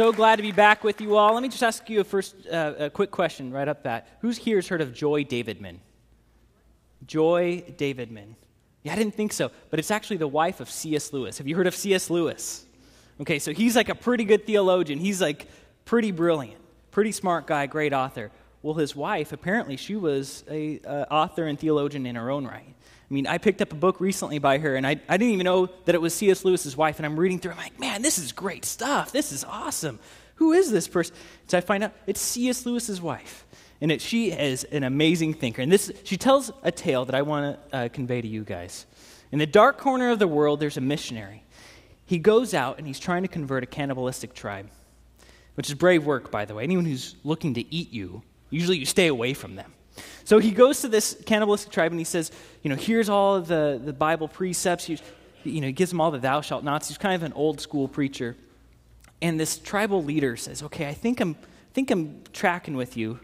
So glad to be back with you all. Let me just ask you a first uh, a quick question right up that. Who's here has heard of Joy Davidman? Joy Davidman. Yeah, I didn't think so, but it's actually the wife of C.S. Lewis. Have you heard of C.S. Lewis? Okay, so he's like a pretty good theologian. He's like pretty brilliant, pretty smart guy, great author. Well, his wife, apparently, she was a uh, author and theologian in her own right. I mean, I picked up a book recently by her, and I, I didn't even know that it was C.S. Lewis's wife. And I'm reading through, I'm like, man, this is great stuff. This is awesome. Who is this person? So I find out it's C.S. Lewis's wife. And it, she is an amazing thinker. And this, she tells a tale that I want to uh, convey to you guys. In the dark corner of the world, there's a missionary. He goes out and he's trying to convert a cannibalistic tribe, which is brave work, by the way. Anyone who's looking to eat you, usually you stay away from them. So he goes to this cannibalistic tribe and he says, you know, here's all the, the Bible precepts. He, you know, he gives them all the thou shalt nots. He's kind of an old school preacher. And this tribal leader says, okay, I think I'm, I think I'm tracking with you.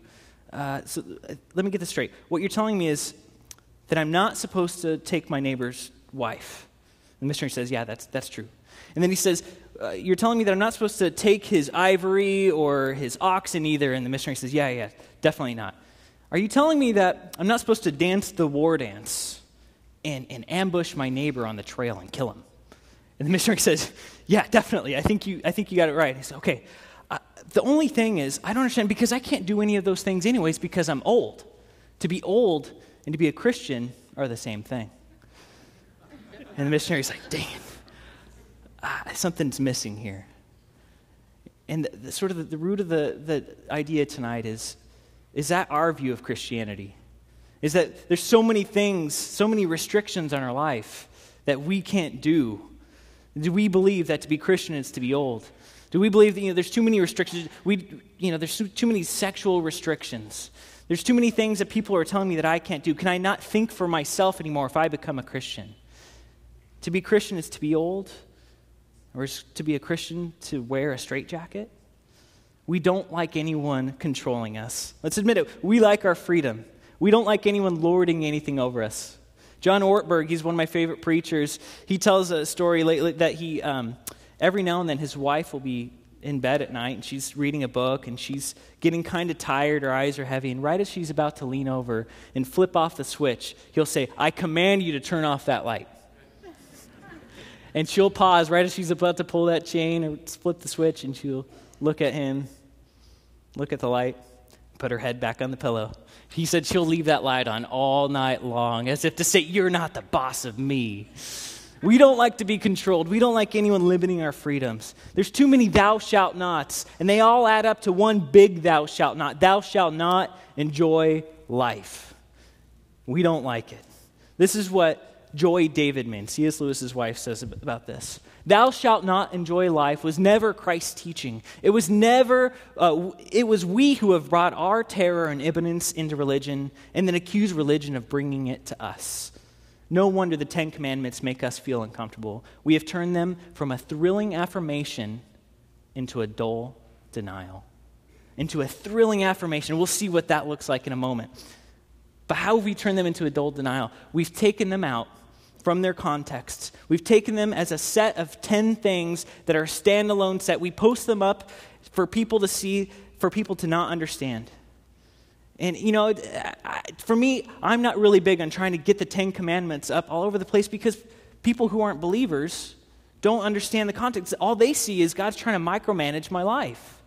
Uh, so uh, let me get this straight. What you're telling me is that I'm not supposed to take my neighbor's wife. The missionary says, yeah, that's, that's true. And then he says, uh, You're telling me that I'm not supposed to take his ivory or his oxen either. And the missionary says, Yeah, yeah, definitely not. Are you telling me that I'm not supposed to dance the war dance and, and ambush my neighbor on the trail and kill him? And the missionary says, Yeah, definitely. I think you, I think you got it right. He says, Okay. Uh, the only thing is, I don't understand because I can't do any of those things anyways because I'm old. To be old and to be a Christian are the same thing. And the missionary's like, Dang it. Ah, something's missing here. And the, the sort of the, the root of the, the idea tonight is is that our view of Christianity? Is that there's so many things, so many restrictions on our life that we can't do? Do we believe that to be Christian is to be old? Do we believe that you know, there's too many restrictions? We, you know, there's too many sexual restrictions. There's too many things that people are telling me that I can't do. Can I not think for myself anymore if I become a Christian? To be Christian is to be old, or is to be a Christian to wear a straitjacket? We don't like anyone controlling us. Let's admit it. We like our freedom. We don't like anyone lording anything over us. John Ortberg, he's one of my favorite preachers. He tells a story lately that he, um, every now and then, his wife will be in bed at night and she's reading a book and she's getting kind of tired, her eyes are heavy, and right as she's about to lean over and flip off the switch, he'll say, I command you to turn off that light. and she'll pause right as she's about to pull that chain or flip the switch and she'll look at him look at the light, put her head back on the pillow. He said she'll leave that light on all night long, as if to say, You're not the boss of me. We don't like to be controlled. We don't like anyone limiting our freedoms. There's too many thou shalt nots, and they all add up to one big thou shalt not. Thou shalt not enjoy life. We don't like it. This is what Joy Davidman, C.S. Lewis's wife, says about this. Thou shalt not enjoy life was never Christ's teaching. It was never, uh, it was we who have brought our terror and impotence into religion and then accuse religion of bringing it to us. No wonder the Ten Commandments make us feel uncomfortable. We have turned them from a thrilling affirmation into a dull denial. Into a thrilling affirmation. We'll see what that looks like in a moment. But how have we turned them into a dull denial? We've taken them out from their contexts. We've taken them as a set of 10 things that are standalone set. We post them up for people to see, for people to not understand. And, you know, for me, I'm not really big on trying to get the Ten Commandments up all over the place because people who aren't believers don't understand the context. All they see is God's trying to micromanage my life.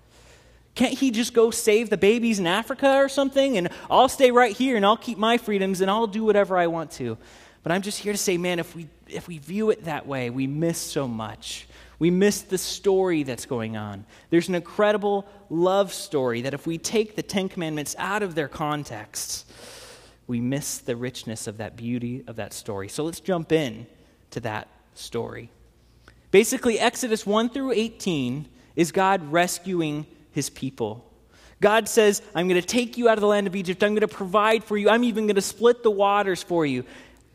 Can't he just go save the babies in Africa or something? And I'll stay right here and I'll keep my freedoms and I'll do whatever I want to. But I'm just here to say, man, if we, if we view it that way, we miss so much. We miss the story that's going on. There's an incredible love story that if we take the Ten Commandments out of their context, we miss the richness of that beauty of that story. So let's jump in to that story. Basically, Exodus 1 through 18 is God rescuing his people. God says, I'm going to take you out of the land of Egypt. I'm going to provide for you. I'm even going to split the waters for you.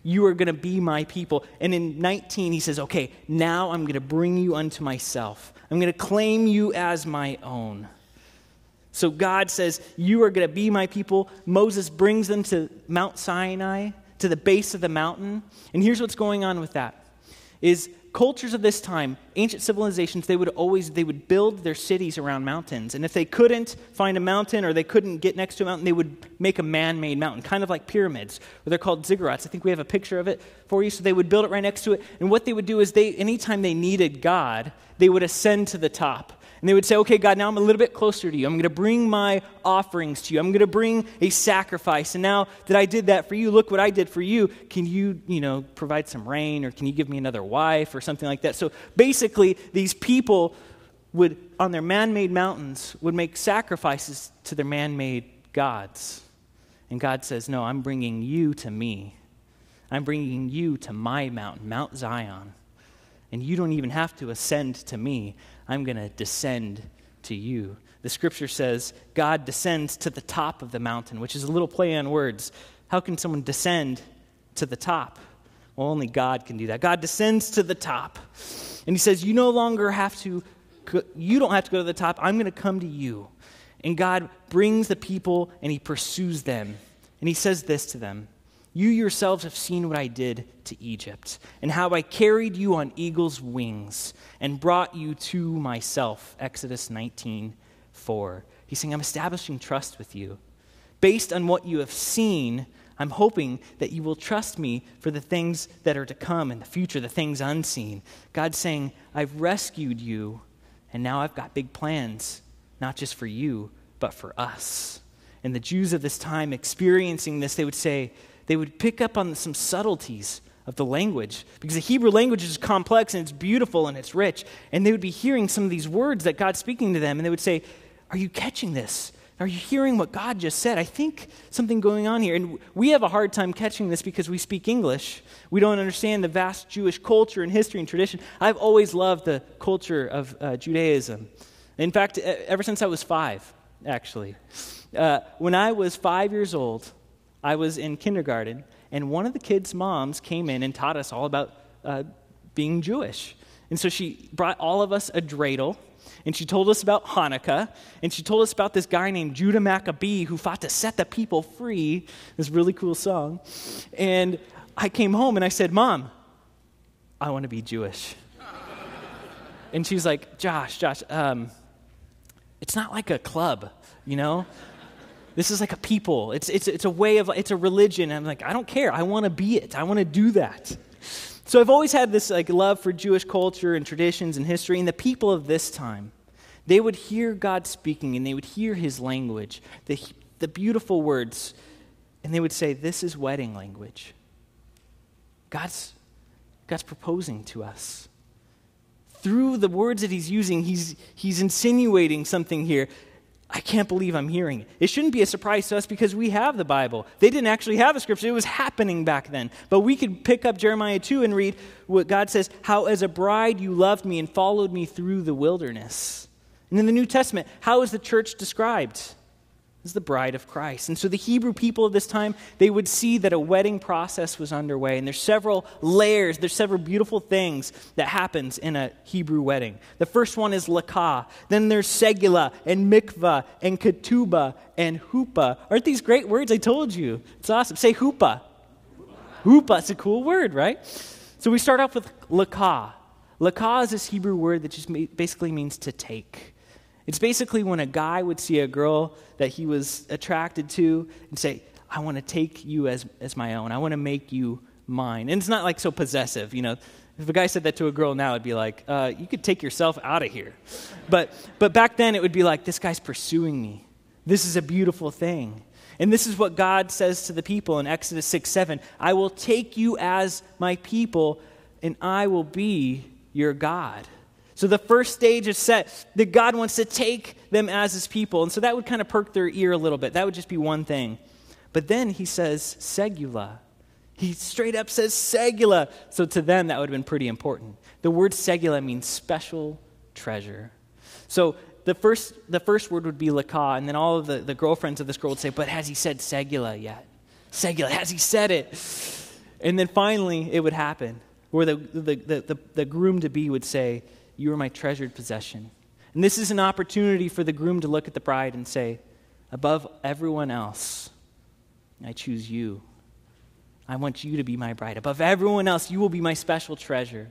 You are going to be my people. And in 19, he says, Okay, now I'm going to bring you unto myself. I'm going to claim you as my own. So God says, You are going to be my people. Moses brings them to Mount Sinai, to the base of the mountain. And here's what's going on with that is cultures of this time, ancient civilizations, they would always they would build their cities around mountains. And if they couldn't find a mountain or they couldn't get next to a mountain, they would make a man-made mountain, kind of like pyramids, or they're called ziggurats. I think we have a picture of it for you. So they would build it right next to it. And what they would do is they anytime they needed God, they would ascend to the top. And they would say, Okay, God, now I'm a little bit closer to you. I'm going to bring my offerings to you. I'm going to bring a sacrifice. And now that I did that for you, look what I did for you. Can you, you know, provide some rain or can you give me another wife or something like that? So basically, these people would, on their man made mountains, would make sacrifices to their man made gods. And God says, No, I'm bringing you to me. I'm bringing you to my mountain, Mount Zion. And you don't even have to ascend to me. I'm going to descend to you. The scripture says God descends to the top of the mountain, which is a little play on words. How can someone descend to the top? Well, only God can do that. God descends to the top. And he says, You no longer have to, you don't have to go to the top. I'm going to come to you. And God brings the people and he pursues them. And he says this to them you yourselves have seen what I did to Egypt, and how I carried you on eagle's wings and brought you to myself. Exodus 19 4. He's saying, I'm establishing trust with you. Based on what you have seen, I'm hoping that you will trust me for the things that are to come in the future, the things unseen. God's saying, I've rescued you, and now I've got big plans, not just for you, but for us. And the Jews of this time experiencing this, they would say, they would pick up on some subtleties of the language because the Hebrew language is complex and it's beautiful and it's rich. And they would be hearing some of these words that God's speaking to them, and they would say, Are you catching this? Are you hearing what God just said? I think something going on here. And we have a hard time catching this because we speak English. We don't understand the vast Jewish culture and history and tradition. I've always loved the culture of uh, Judaism. In fact, ever since I was five, actually. Uh, when I was five years old, I was in kindergarten, and one of the kids' moms came in and taught us all about uh, being Jewish. And so she brought all of us a dreidel, and she told us about Hanukkah, and she told us about this guy named Judah Maccabee who fought to set the people free. This really cool song. And I came home and I said, Mom, I want to be Jewish. and she's like, Josh, Josh, um, it's not like a club, you know? This is like a people. It's, it's, it's a way of, it's a religion. And I'm like, I don't care. I want to be it. I want to do that. So I've always had this like love for Jewish culture and traditions and history. And the people of this time, they would hear God speaking and they would hear his language, the, the beautiful words, and they would say, This is wedding language. God's, God's proposing to us. Through the words that he's using, he's, he's insinuating something here. I can't believe I'm hearing it. It shouldn't be a surprise to us because we have the Bible. They didn't actually have a scripture, it was happening back then. But we could pick up Jeremiah 2 and read what God says How as a bride you loved me and followed me through the wilderness. And in the New Testament, how is the church described? Is the bride of Christ. And so the Hebrew people of this time, they would see that a wedding process was underway. And there's several layers, there's several beautiful things that happens in a Hebrew wedding. The first one is lakah. Then there's segula and mikvah and ketubah and hupa. Aren't these great words? I told you. It's awesome. Say hupa. Hupa. It's a cool word, right? So we start off with lakah. Lakah is this Hebrew word that just basically means to take. It's basically when a guy would see a girl that he was attracted to and say, I want to take you as, as my own. I want to make you mine. And it's not like so possessive, you know. If a guy said that to a girl now, it'd be like, uh, you could take yourself out of here. But, but back then, it would be like, this guy's pursuing me. This is a beautiful thing. And this is what God says to the people in Exodus 6 7 I will take you as my people, and I will be your God. So the first stage is set that God wants to take them as his people. And so that would kind of perk their ear a little bit. That would just be one thing. But then he says, Segula. He straight up says Segula. So to them, that would have been pretty important. The word Segula means special treasure. So the first, the first word would be Lakah, and then all of the, the girlfriends of this girl would say, But has he said Segula yet? Segula, has he said it? And then finally, it would happen where the, the, the, the, the groom to be would say, you are my treasured possession. And this is an opportunity for the groom to look at the bride and say, Above everyone else, I choose you. I want you to be my bride. Above everyone else, you will be my special treasure.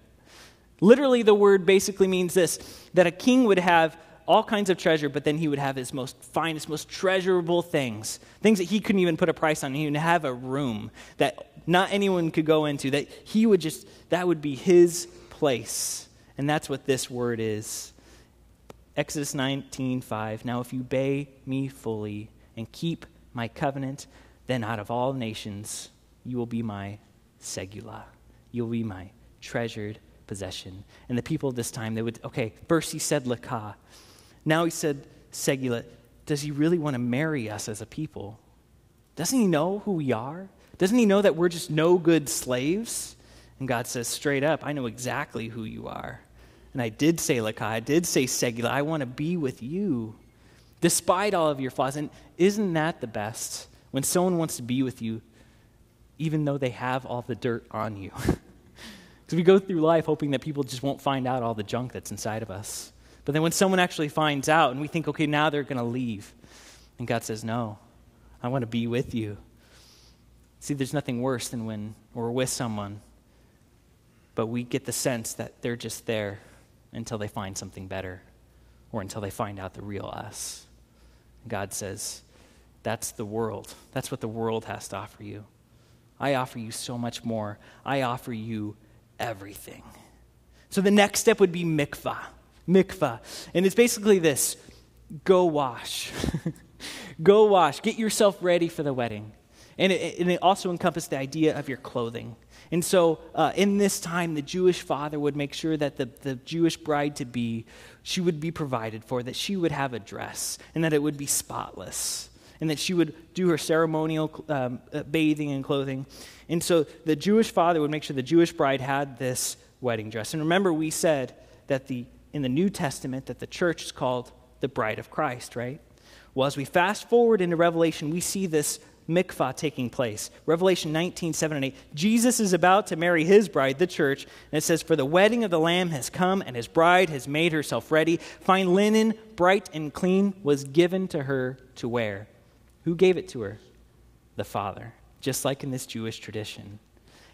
Literally, the word basically means this that a king would have all kinds of treasure, but then he would have his most finest, most treasurable things, things that he couldn't even put a price on. He would have a room that not anyone could go into, that he would just, that would be his place. And that's what this word is. Exodus 19:5 Now, if you obey me fully and keep my covenant, then out of all nations you will be my segula. You'll be my treasured possession. And the people this time, they would, okay, first he said lakah. Now he said segula. Does he really want to marry us as a people? Doesn't he know who we are? Doesn't he know that we're just no good slaves? And God says straight up, I know exactly who you are. And I did say lakah, I did say segula. I want to be with you despite all of your flaws. And isn't that the best? When someone wants to be with you, even though they have all the dirt on you. Because we go through life hoping that people just won't find out all the junk that's inside of us. But then when someone actually finds out and we think, okay, now they're going to leave, and God says, no, I want to be with you. See, there's nothing worse than when we're with someone, but we get the sense that they're just there until they find something better or until they find out the real us. God says, that's the world. That's what the world has to offer you. I offer you so much more. I offer you everything. So the next step would be mikvah. Mikvah. And it's basically this go wash. go wash. Get yourself ready for the wedding. And it, and it also encompassed the idea of your clothing. And so, uh, in this time, the Jewish father would make sure that the, the Jewish bride to be, she would be provided for, that she would have a dress, and that it would be spotless, and that she would do her ceremonial um, uh, bathing and clothing. And so, the Jewish father would make sure the Jewish bride had this wedding dress. And remember, we said that the in the New Testament that the church is called the bride of Christ, right? Well, as we fast forward into Revelation, we see this mikvah taking place. Revelation 19, 7 and 8. Jesus is about to marry his bride, the church, and it says, For the wedding of the Lamb has come, and his bride has made herself ready. Fine linen, bright and clean, was given to her to wear. Who gave it to her? The Father, just like in this Jewish tradition.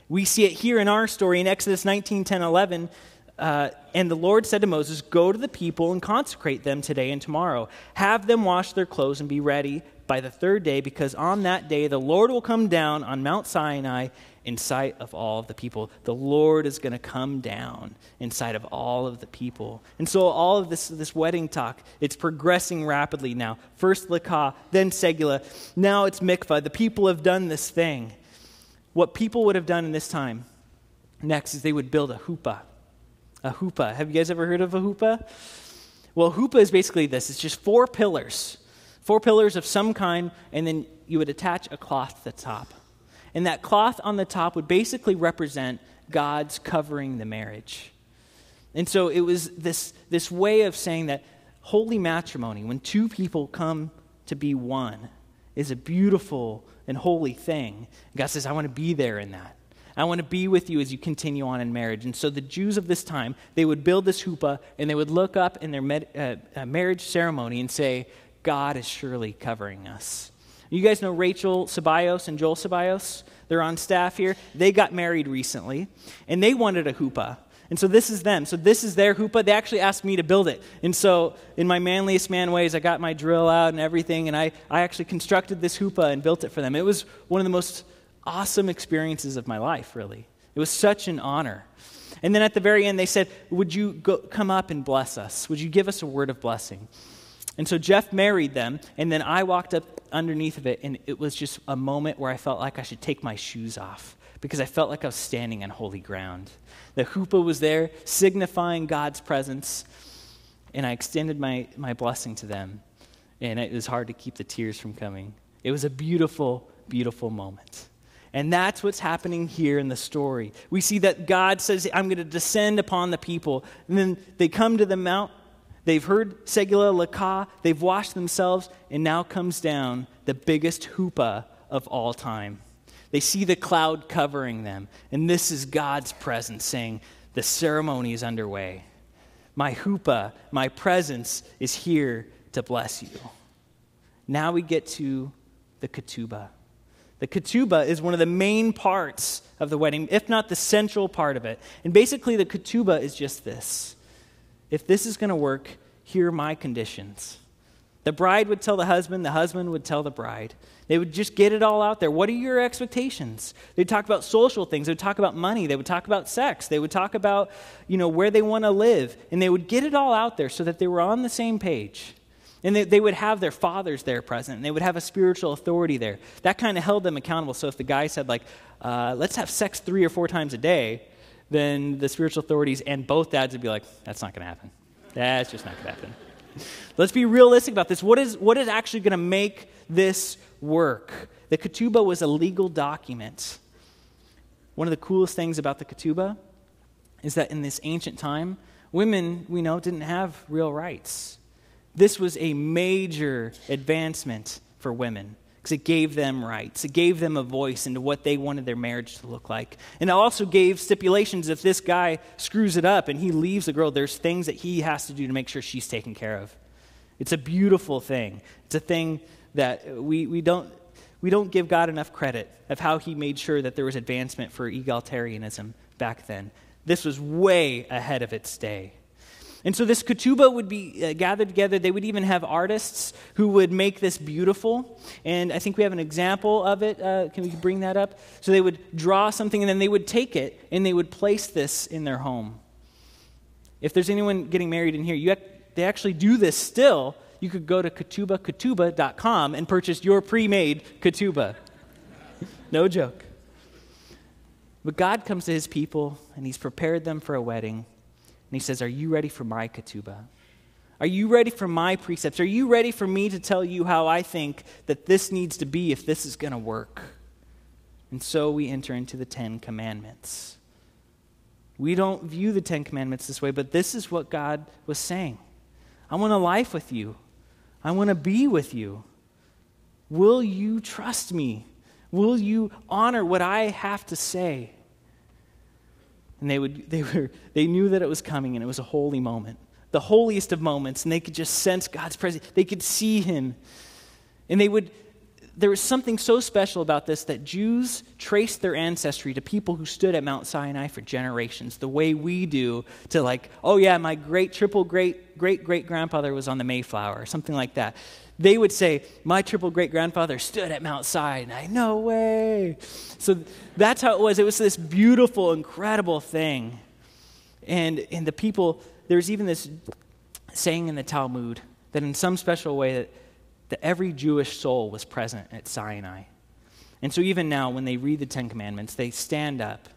We see it here in our story in Exodus 19, 10, 11. Uh, and the Lord said to Moses, Go to the people and consecrate them today and tomorrow. Have them wash their clothes and be ready by the third day, because on that day the Lord will come down on Mount Sinai in sight of all of the people. The Lord is going to come down in sight of all of the people. And so all of this, this wedding talk, it's progressing rapidly now. First Lakah, then Segula, now it's Mikvah. The people have done this thing. What people would have done in this time next is they would build a huppah a huppah. Have you guys ever heard of a huppah? Well, huppah is basically this it's just four pillars, four pillars of some kind, and then you would attach a cloth to the top. And that cloth on the top would basically represent God's covering the marriage. And so it was this, this way of saying that holy matrimony, when two people come to be one, is a beautiful and holy thing. God says, I want to be there in that. I want to be with you as you continue on in marriage. And so the Jews of this time, they would build this huppah and they would look up in their med, uh, uh, marriage ceremony and say, God is surely covering us. You guys know Rachel Ceballos and Joel Ceballos? They're on staff here. They got married recently and they wanted a hoopah. And so this is them. So this is their hoopah. They actually asked me to build it. And so, in my manliest man ways, I got my drill out and everything, and I, I actually constructed this hoopah and built it for them. It was one of the most awesome experiences of my life, really. It was such an honor. And then at the very end, they said, Would you go, come up and bless us? Would you give us a word of blessing? And so Jeff married them, and then I walked up underneath of it, and it was just a moment where I felt like I should take my shoes off because I felt like I was standing on holy ground. The huppah was there, signifying God's presence, and I extended my, my blessing to them, and it was hard to keep the tears from coming. It was a beautiful, beautiful moment. And that's what's happening here in the story. We see that God says, I'm going to descend upon the people. And then they come to the mount. They've heard Segula Lakah. They've washed themselves. And now comes down the biggest huppah of all time. They see the cloud covering them. And this is God's presence saying, The ceremony is underway. My huppah, my presence is here to bless you. Now we get to the ketubah The ketubah is one of the main parts of the wedding, if not the central part of it. And basically, the ketubah is just this if this is going to work, here are my conditions. The bride would tell the husband, the husband would tell the bride. They would just get it all out there. What are your expectations? They'd talk about social things. They would talk about money. They would talk about sex. They would talk about, you know, where they want to live. And they would get it all out there so that they were on the same page. And they, they would have their fathers there present. And they would have a spiritual authority there. That kind of held them accountable. So if the guy said, like, uh, let's have sex three or four times a day, then the spiritual authorities and both dads would be like, that's not going to happen. That's just not going to happen. Let's be realistic about this. What is, what is actually going to make this work? The ketubah was a legal document. One of the coolest things about the ketubah is that in this ancient time, women, we know, didn't have real rights. This was a major advancement for women because it gave them rights. It gave them a voice into what they wanted their marriage to look like. And it also gave stipulations if this guy screws it up and he leaves the girl, there's things that he has to do to make sure she's taken care of. It's a beautiful thing. It's a thing that we, we, don't, we don't give God enough credit of how he made sure that there was advancement for egalitarianism back then. This was way ahead of its day. And so this ketubah would be uh, gathered together. They would even have artists who would make this beautiful. And I think we have an example of it. Uh, can we bring that up? So they would draw something and then they would take it and they would place this in their home. If there's anyone getting married in here, you have, they actually do this still. You could go to ketubahketubah.com and purchase your pre made ketubah. no joke. But God comes to his people and he's prepared them for a wedding. And he says, Are you ready for my ketubah? Are you ready for my precepts? Are you ready for me to tell you how I think that this needs to be if this is going to work? And so we enter into the Ten Commandments. We don't view the Ten Commandments this way, but this is what God was saying. I want a life with you. I want to be with you. Will you trust me? Will you honor what I have to say? And they, would, they, were, they knew that it was coming and it was a holy moment, the holiest of moments, and they could just sense God's presence. They could see Him. And they would, there was something so special about this that Jews traced their ancestry to people who stood at Mount Sinai for generations, the way we do to, like, oh yeah, my great, triple great, great great grandfather was on the Mayflower, or something like that they would say, My triple great grandfather stood at Mount Sinai. No way. So that's how it was. It was this beautiful, incredible thing. And, and the people, there's even this saying in the Talmud that in some special way that, that every Jewish soul was present at Sinai. And so even now, when they read the Ten Commandments, they stand up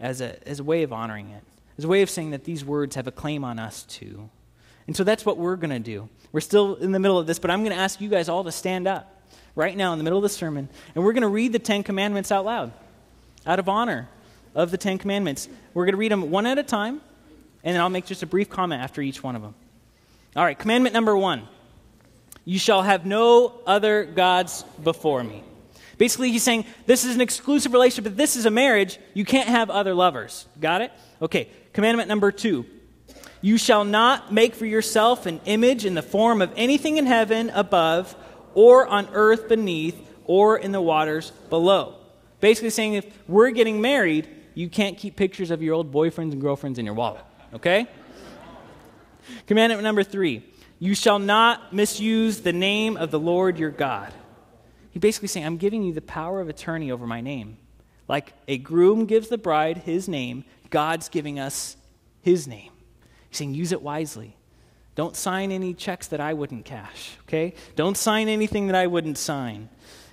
as a, as a way of honoring it, as a way of saying that these words have a claim on us too. And so that's what we're going to do. We're still in the middle of this, but I'm going to ask you guys all to stand up right now in the middle of the sermon, and we're going to read the Ten Commandments out loud, out of honor of the Ten Commandments. We're going to read them one at a time, and then I'll make just a brief comment after each one of them. All right, commandment number one You shall have no other gods before me. Basically, he's saying this is an exclusive relationship, but this is a marriage. You can't have other lovers. Got it? Okay, commandment number two you shall not make for yourself an image in the form of anything in heaven above, or on earth beneath, or in the waters below. Basically, saying if we're getting married, you can't keep pictures of your old boyfriends and girlfriends in your wallet. Okay? Commandment number three you shall not misuse the name of the Lord your God. He's basically saying, I'm giving you the power of attorney over my name. Like a groom gives the bride his name, God's giving us his name. He's saying, use it wisely. Don't sign any checks that I wouldn't cash, okay? Don't sign anything that I wouldn't sign.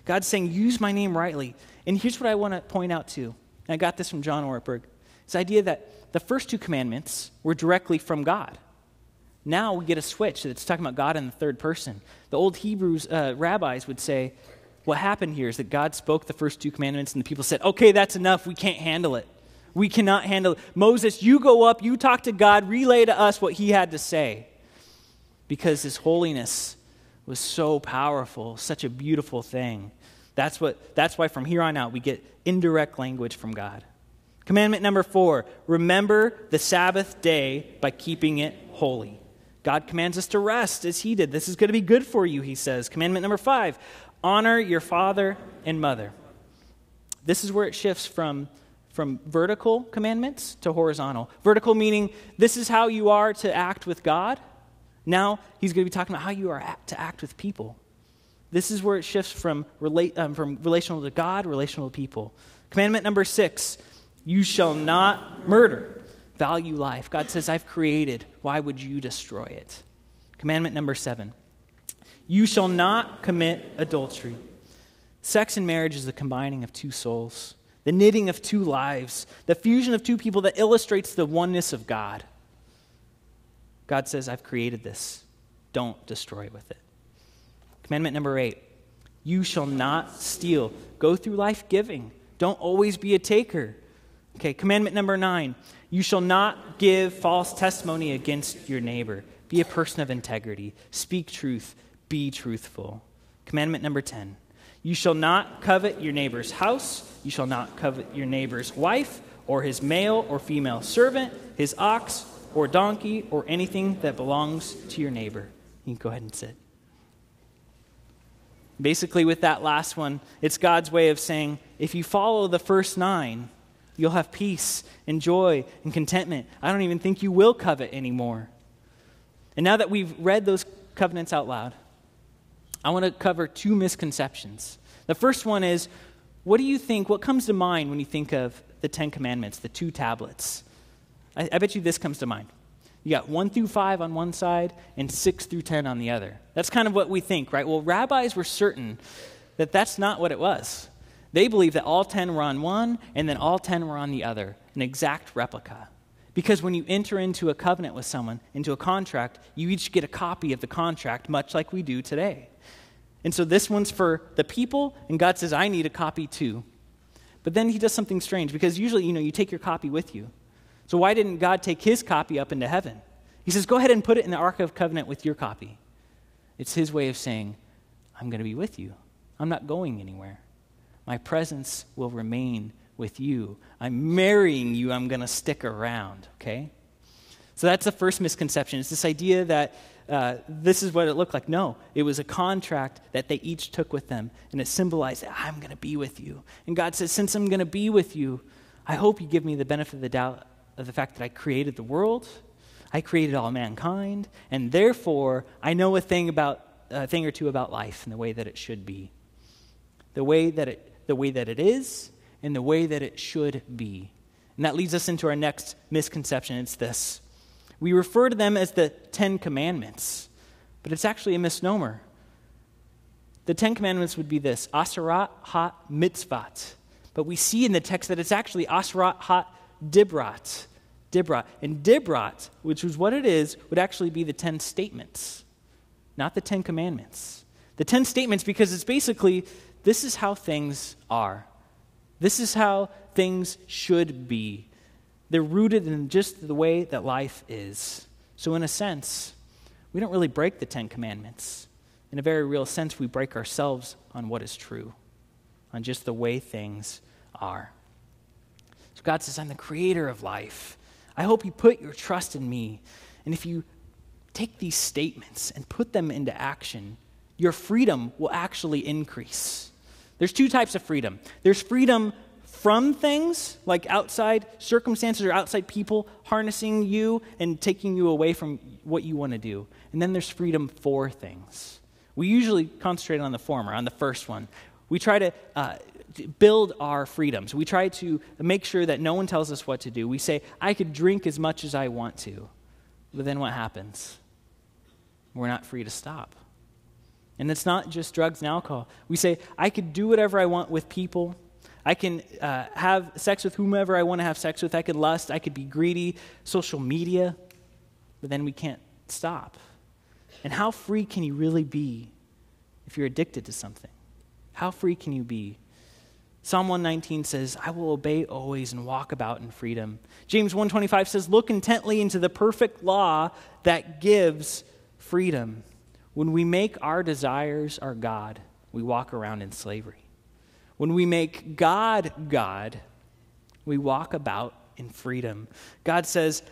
God's saying, use my name rightly. And here's what I want to point out too. I got this from John Ortberg. This idea that the first two commandments were directly from God. Now we get a switch that's talking about God in the third person. The old Hebrews uh, rabbis would say, what happened here is that God spoke the first two commandments, and the people said, okay, that's enough. We can't handle it. We cannot handle it. Moses, you go up, you talk to God, relay to us what he had to say. Because his holiness was so powerful, such a beautiful thing. That's, what, that's why from here on out we get indirect language from God. Commandment number four remember the Sabbath day by keeping it holy. God commands us to rest as he did. This is going to be good for you, he says. Commandment number five honor your father and mother. This is where it shifts from, from vertical commandments to horizontal. Vertical meaning this is how you are to act with God. Now he's going to be talking about how you are to act with people. This is where it shifts from, relate, um, from relational to God, relational to people. Commandment number six you shall not murder. Value life. God says, I've created. Why would you destroy it? Commandment number seven you shall not commit adultery. Sex and marriage is the combining of two souls, the knitting of two lives, the fusion of two people that illustrates the oneness of God. God says, I've created this. Don't destroy with it. Commandment number eight you shall not steal. Go through life giving. Don't always be a taker. Okay, commandment number nine you shall not give false testimony against your neighbor. Be a person of integrity. Speak truth. Be truthful. Commandment number 10 You shall not covet your neighbor's house. You shall not covet your neighbor's wife, or his male or female servant, his ox or donkey, or anything that belongs to your neighbor. You can go ahead and sit. Basically, with that last one, it's God's way of saying if you follow the first nine, you'll have peace and joy and contentment. I don't even think you will covet anymore. And now that we've read those covenants out loud, I want to cover two misconceptions. The first one is what do you think, what comes to mind when you think of the Ten Commandments, the two tablets? I, I bet you this comes to mind. You got one through five on one side and six through ten on the other. That's kind of what we think, right? Well, rabbis were certain that that's not what it was. They believed that all ten were on one and then all ten were on the other, an exact replica. Because when you enter into a covenant with someone, into a contract, you each get a copy of the contract, much like we do today. And so this one's for the people, and God says, I need a copy too. But then he does something strange because usually, you know, you take your copy with you. So why didn't God take his copy up into heaven? He says, Go ahead and put it in the Ark of Covenant with your copy. It's his way of saying, I'm going to be with you. I'm not going anywhere. My presence will remain with you. I'm marrying you. I'm going to stick around, okay? So that's the first misconception. It's this idea that uh, this is what it looked like. No, it was a contract that they each took with them, and it symbolized I'm going to be with you. And God says, Since I'm going to be with you, I hope you give me the benefit of the doubt of the fact that I created the world, I created all mankind, and therefore I know a thing about a thing or two about life and the way that it should be, the way that it the way that it is, and the way that it should be. And that leads us into our next misconception. It's this: we refer to them as the Ten Commandments, but it's actually a misnomer. The Ten Commandments would be this Asarat Ha Mitzvot. But we see in the text that it's actually Asarat Ha Dibrat. Dibrat. And Dibrat, which is what it is, would actually be the Ten Statements, not the Ten Commandments. The Ten Statements, because it's basically this is how things are, this is how things should be. They're rooted in just the way that life is. So, in a sense, we don't really break the Ten Commandments. In a very real sense, we break ourselves on what is true, on just the way things are. So, God says, I'm the creator of life. I hope you put your trust in me. And if you take these statements and put them into action, your freedom will actually increase. There's two types of freedom there's freedom from things, like outside circumstances or outside people harnessing you and taking you away from what you want to do. And then there's freedom for things. We usually concentrate on the former, on the first one. We try to uh, build our freedoms. We try to make sure that no one tells us what to do. We say, I could drink as much as I want to. But then what happens? We're not free to stop. And it's not just drugs and alcohol. We say, I could do whatever I want with people. I can uh, have sex with whomever I want to have sex with. I could lust. I could be greedy. Social media. But then we can't stop. And how free can you really be if you're addicted to something? How free can you be Psalm 119 says, I will obey always and walk about in freedom. James 125 says, Look intently into the perfect law that gives freedom. When we make our desires our God, we walk around in slavery. When we make God God, we walk about in freedom. God says,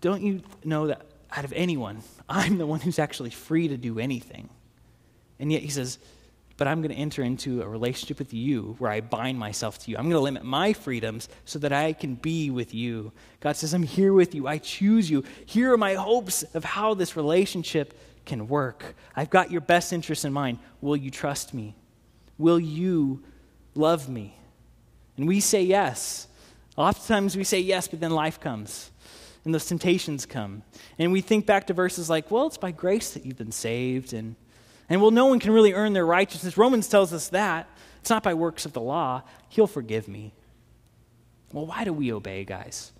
Don't you know that out of anyone, I'm the one who's actually free to do anything? And yet he says, but I'm going to enter into a relationship with you where I bind myself to you. I'm going to limit my freedoms so that I can be with you. God says, I'm here with you. I choose you. Here are my hopes of how this relationship can work. I've got your best interests in mind. Will you trust me? Will you love me? And we say yes. Oftentimes we say yes, but then life comes and those temptations come. And we think back to verses like, well, it's by grace that you've been saved. And and well, no one can really earn their righteousness. Romans tells us that. It's not by works of the law. He'll forgive me. Well, why do we obey, guys?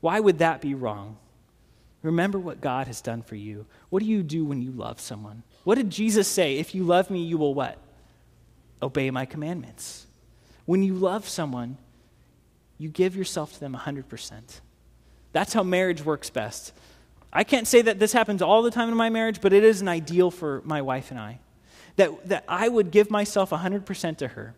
Why would that be wrong? Remember what God has done for you. What do you do when you love someone? What did Jesus say? If you love me, you will what? Obey my commandments. When you love someone, you give yourself to them 100%. That's how marriage works best. I can't say that this happens all the time in my marriage, but it is an ideal for my wife and I. That, that I would give myself 100% to her.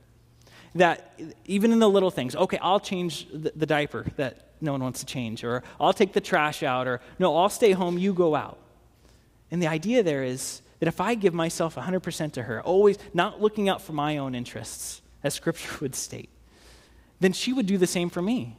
That even in the little things, okay, I'll change the, the diaper that no one wants to change, or I'll take the trash out, or no, I'll stay home, you go out. And the idea there is that if I give myself 100% to her, always not looking out for my own interests, as Scripture would state, then she would do the same for me.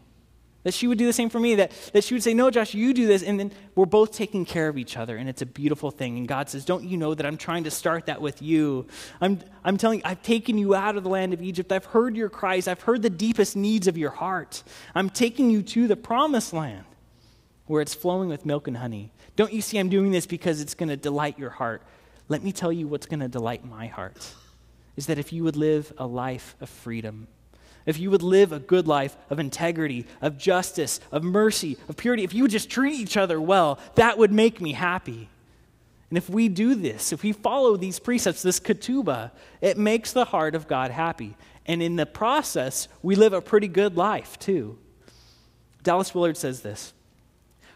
That she would do the same for me, that, that she would say, No, Josh, you do this. And then we're both taking care of each other, and it's a beautiful thing. And God says, Don't you know that I'm trying to start that with you? I'm, I'm telling you, I've taken you out of the land of Egypt. I've heard your cries, I've heard the deepest needs of your heart. I'm taking you to the promised land where it's flowing with milk and honey. Don't you see I'm doing this because it's going to delight your heart? Let me tell you what's going to delight my heart is that if you would live a life of freedom if you would live a good life of integrity, of justice, of mercy, of purity, if you would just treat each other well, that would make me happy. And if we do this, if we follow these precepts, this ketubah, it makes the heart of God happy. And in the process, we live a pretty good life too. Dallas Willard says this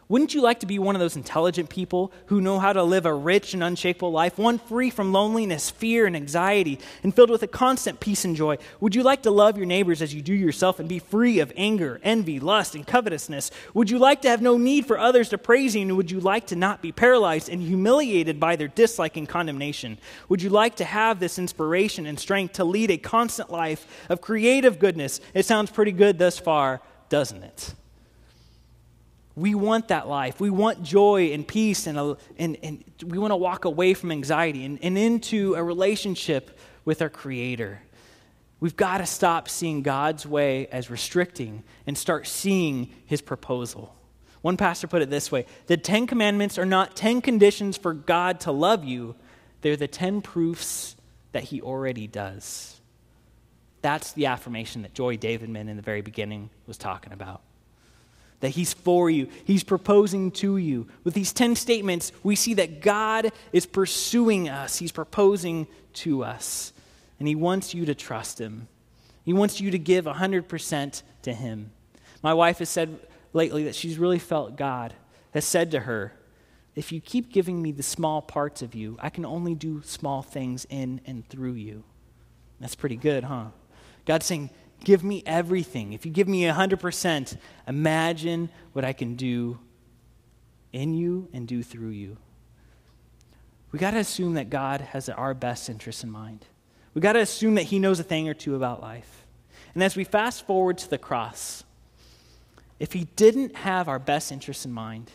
wouldn't you like to be one of those intelligent people who know how to live a rich and unshakable life, one free from loneliness, fear, and anxiety, and filled with a constant peace and joy? Would you like to love your neighbors as you do yourself and be free of anger, envy, lust, and covetousness? Would you like to have no need for others to praise you, and would you like to not be paralyzed and humiliated by their dislike and condemnation? Would you like to have this inspiration and strength to lead a constant life of creative goodness? It sounds pretty good thus far, doesn't it? We want that life. We want joy and peace, and, a, and, and we want to walk away from anxiety and, and into a relationship with our Creator. We've got to stop seeing God's way as restricting and start seeing His proposal. One pastor put it this way The Ten Commandments are not ten conditions for God to love you, they're the ten proofs that He already does. That's the affirmation that Joy Davidman in the very beginning was talking about that He's for you, He's proposing to you. With these 10 statements, we see that God is pursuing us, He's proposing to us, and He wants you to trust Him. He wants you to give 100% to Him. My wife has said lately that she's really felt God has said to her, If you keep giving me the small parts of you, I can only do small things in and through you. That's pretty good, huh? God's saying, Give me everything. If you give me 100%, imagine what I can do in you and do through you. We got to assume that God has our best interests in mind. We got to assume that He knows a thing or two about life. And as we fast forward to the cross, if He didn't have our best interests in mind,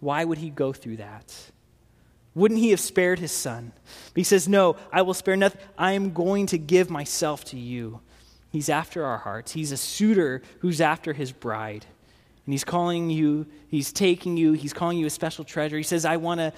why would He go through that? Wouldn't He have spared His Son? He says, No, I will spare nothing. I am going to give myself to you. He's after our hearts. He's a suitor who's after his bride. And he's calling you, he's taking you, he's calling you a special treasure. He says, I want to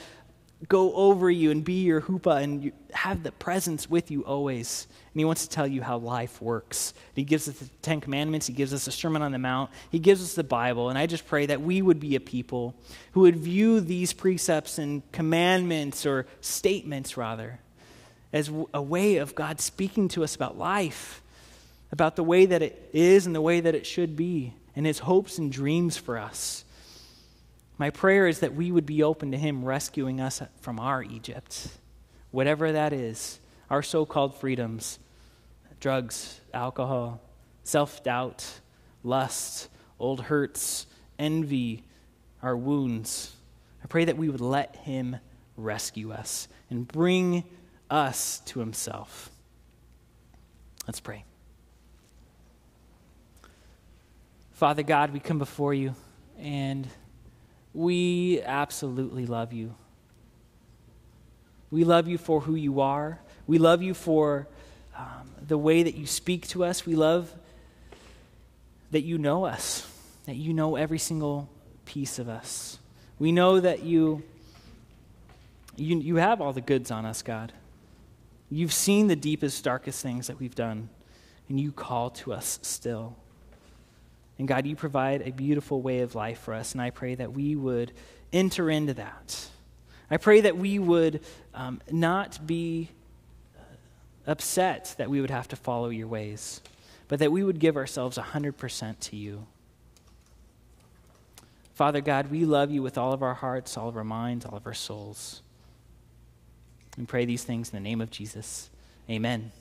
go over you and be your chuppah and have the presence with you always. And he wants to tell you how life works. He gives us the Ten Commandments, he gives us a Sermon on the Mount, he gives us the Bible. And I just pray that we would be a people who would view these precepts and commandments or statements, rather, as a way of God speaking to us about life about the way that it is and the way that it should be, and his hopes and dreams for us. My prayer is that we would be open to him rescuing us from our Egypt, whatever that is, our so called freedoms drugs, alcohol, self doubt, lust, old hurts, envy, our wounds. I pray that we would let him rescue us and bring us to himself. Let's pray. Father God, we come before you and we absolutely love you. We love you for who you are. We love you for um, the way that you speak to us. We love that you know us, that you know every single piece of us. We know that you, you, you have all the goods on us, God. You've seen the deepest, darkest things that we've done, and you call to us still. And God, you provide a beautiful way of life for us, and I pray that we would enter into that. I pray that we would um, not be uh, upset that we would have to follow your ways, but that we would give ourselves 100% to you. Father God, we love you with all of our hearts, all of our minds, all of our souls. We pray these things in the name of Jesus. Amen.